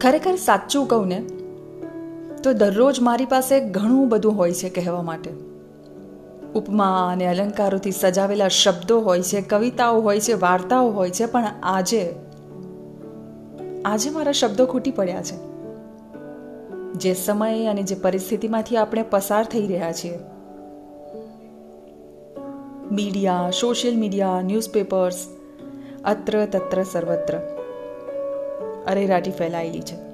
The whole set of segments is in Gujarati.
ખરેખર સાચું કહું ને, તો દરરોજ મારી પાસે ઘણું બધું હોય છે કહેવા માટે. ઉપમા અને અલંકારોથી સજાવેલા શબ્દો હોય છે, કવિતાઓ હોય છે, વાર્તાઓ હોય છે, પણ આજે આજે મારા શબ્દો ખૂટી પડ્યા છે. જે સમય અને જે પરિસ્થિતિમાંથી આપણે પસાર થઈ રહ્યા છીએ. મીડિયા, સોશિયલ મીડિયા, ન્યૂઝપેપર્સ અત્ર તત્ર સર્વત્ર. અરેરાટી ફેલાયેલી છે.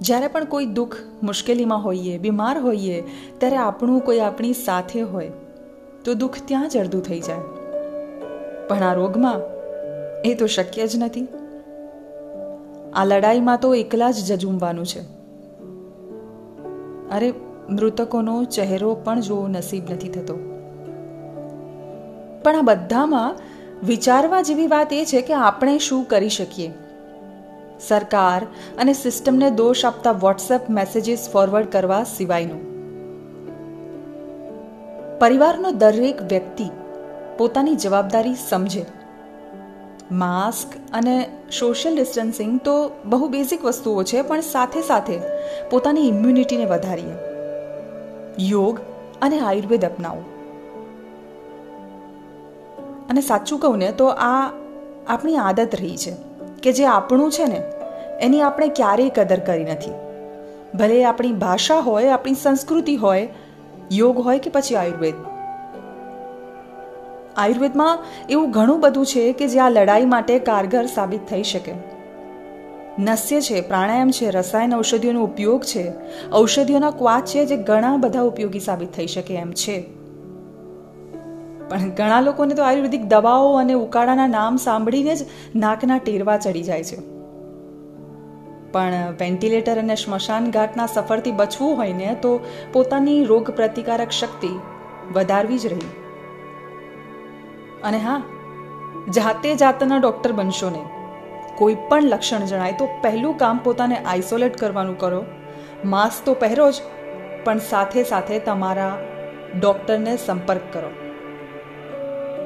જ્યારે પણ કોઈ દુઃખ મુશ્કેલીમાં હોઈએ, બીમાર હોઈએ, ત્યારે આપણું કોઈ આપણી સાથે હોય, તો દુઃખ ત્યાં જ અડધું થઈ જાય. પણ આ રોગમાં એ તો શક્ય જ નથી. આ લડાઈમાં તો એકલા જ જજુમવાનું છે. અરે, મૃતકોનો ચહેરો પણ જોવો નસીબ નથી થતો. પણ આ બધામાં વિચારવા જેવી વાત એ છે કે આપણે શું કરી શકીએ? સરકાર અને સિસ્ટમને દોષ આપતા વોટ્સએપ મેસેજીસ ફોરવર્ડ કરવા સિવાયનું. પરિવારનો દરેક વ્યક્તિ પોતાની જવાબદારી સમજે. માસ્ક અને સોશિયલ ડિસ્ટન્સિંગ તો બહુ બેઝિક વસ્તુઓ છે, પણ સાથે સાથે પોતાની ઇમ્યુનિટીને વધારીએ. યોગ અને આયુર્વેદ અપનાવો. અને સાચું કહું ને તો આ આપણી આદત રહી છે. કે જે આપણું છે ને, એની આપણે ક્યારેય કદર કરી નથી. ભલે આપણી ભાષા હોય, આપણી સંસ્કૃતિ હોય, યોગ હોય કે પછી આયુર્વેદ. આયુર્વેદમાં એવું ઘણું બધું છે કે જે આ લડાઈ માટે કારગર સાબિત થઈ શકે. નસ્ય છે, પ્રાણાયામ છે, રસાયણ ઔષધિઓનો ઉપયોગ છે. ઔષધિઓના ક્વાચ છે જે ઘણા બધા ઉપયોગી સાબિત થઈ શકે એમ છે. પણ ઘણા લોકોને તો આયુર્વેદિક દવાઓ અને ઉકાળાના નામ સાંભળીને જ નાકના ટેરવા ચડી જાય છે. પણ વેન્ટિલેટર અને સ્મશાન ઘાટના સફરથી બચવું હોય ને તો પોતાની રોગ પ્રતિકારક શક્તિ વધારવી જ રહી. અને હા, જાતે જાતના ડોક્ટર બનશો ને. કોઈ પણ લક્ષણ જણાય તો પહેલું કામ પોતાને આઇસોલેટ કરવાનું કરો. માસ્ક તો પહેરો જ, પણ સાથે સાથે તમારા ડોક્ટરને સંપર્ક કરો.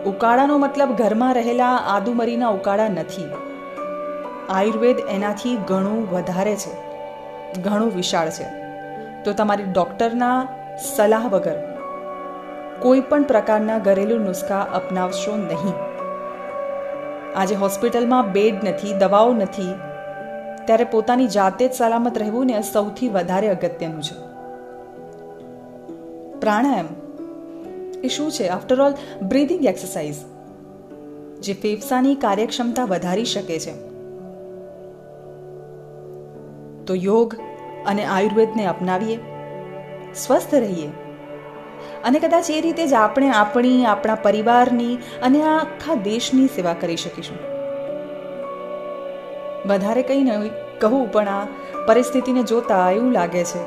ઉકાળાનો મતલબ ઘરમાં રહેલા આદુમરીના ઉકાળા નથી. આયુર્વેદ એનાથી ઘણું વધારે છે, ઘણું વિશાળ છે. તો તમારી ડૉક્ટરના સલાહ વગર કોઈ પણ પ્રકારના ઘરેલું નુસ્ખા અપનાવશો નહીં. આજે હોસ્પિટલમાં બેડ નથી, દવાઓ નથી, ત્યારે પોતાની જાતે જ સલામત રહેવું ને સૌથી વધારે અગત્યનું છે. પ્રાણાયામ એ શું છે. આફ્ટર ઓલ બ્રીધિંગ એક્સરસાઇઝ જે ફેફસાની કાર્યક્ષમતા વધારી શકે છે. તો યોગ અને આયુર્વેદને અપનાવીએ, સ્વસ્થ રહીએ અને કદાચ એ રીતે જ આપણે આપણી, આપણા પરિવારની અને આખા દેશની સેવા કરી શકીશું. વધારે કંઈ નહીં કહું, પણ આ પરિસ્થિતિને જોતા એવું લાગે છે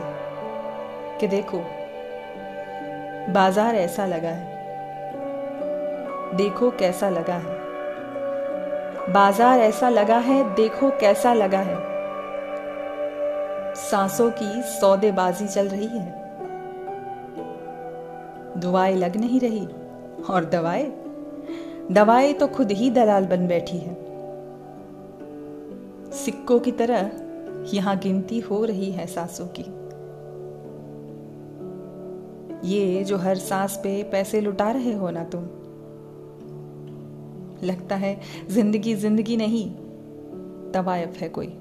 કે દેખો बाज़ार ऐसा लगा है। देखो कैसा लगा है। बाज़ार ऐसा लगा है, देखो कैसा लगा है। सांसों की सौदेबाजी चल रही है। दुआएँ लग नहीं रही, और दवाएँ? दवाएँ तो खुद ही दलाल बन बैठी है। सिक्कों की तरह यहाँ गिनती हो रही है सांसों की। ये जो हर सांस पे पैसे लुटा रहे हो ना तुम लगता है जिंदगी जिंदगी नहीं तवायफ है कोई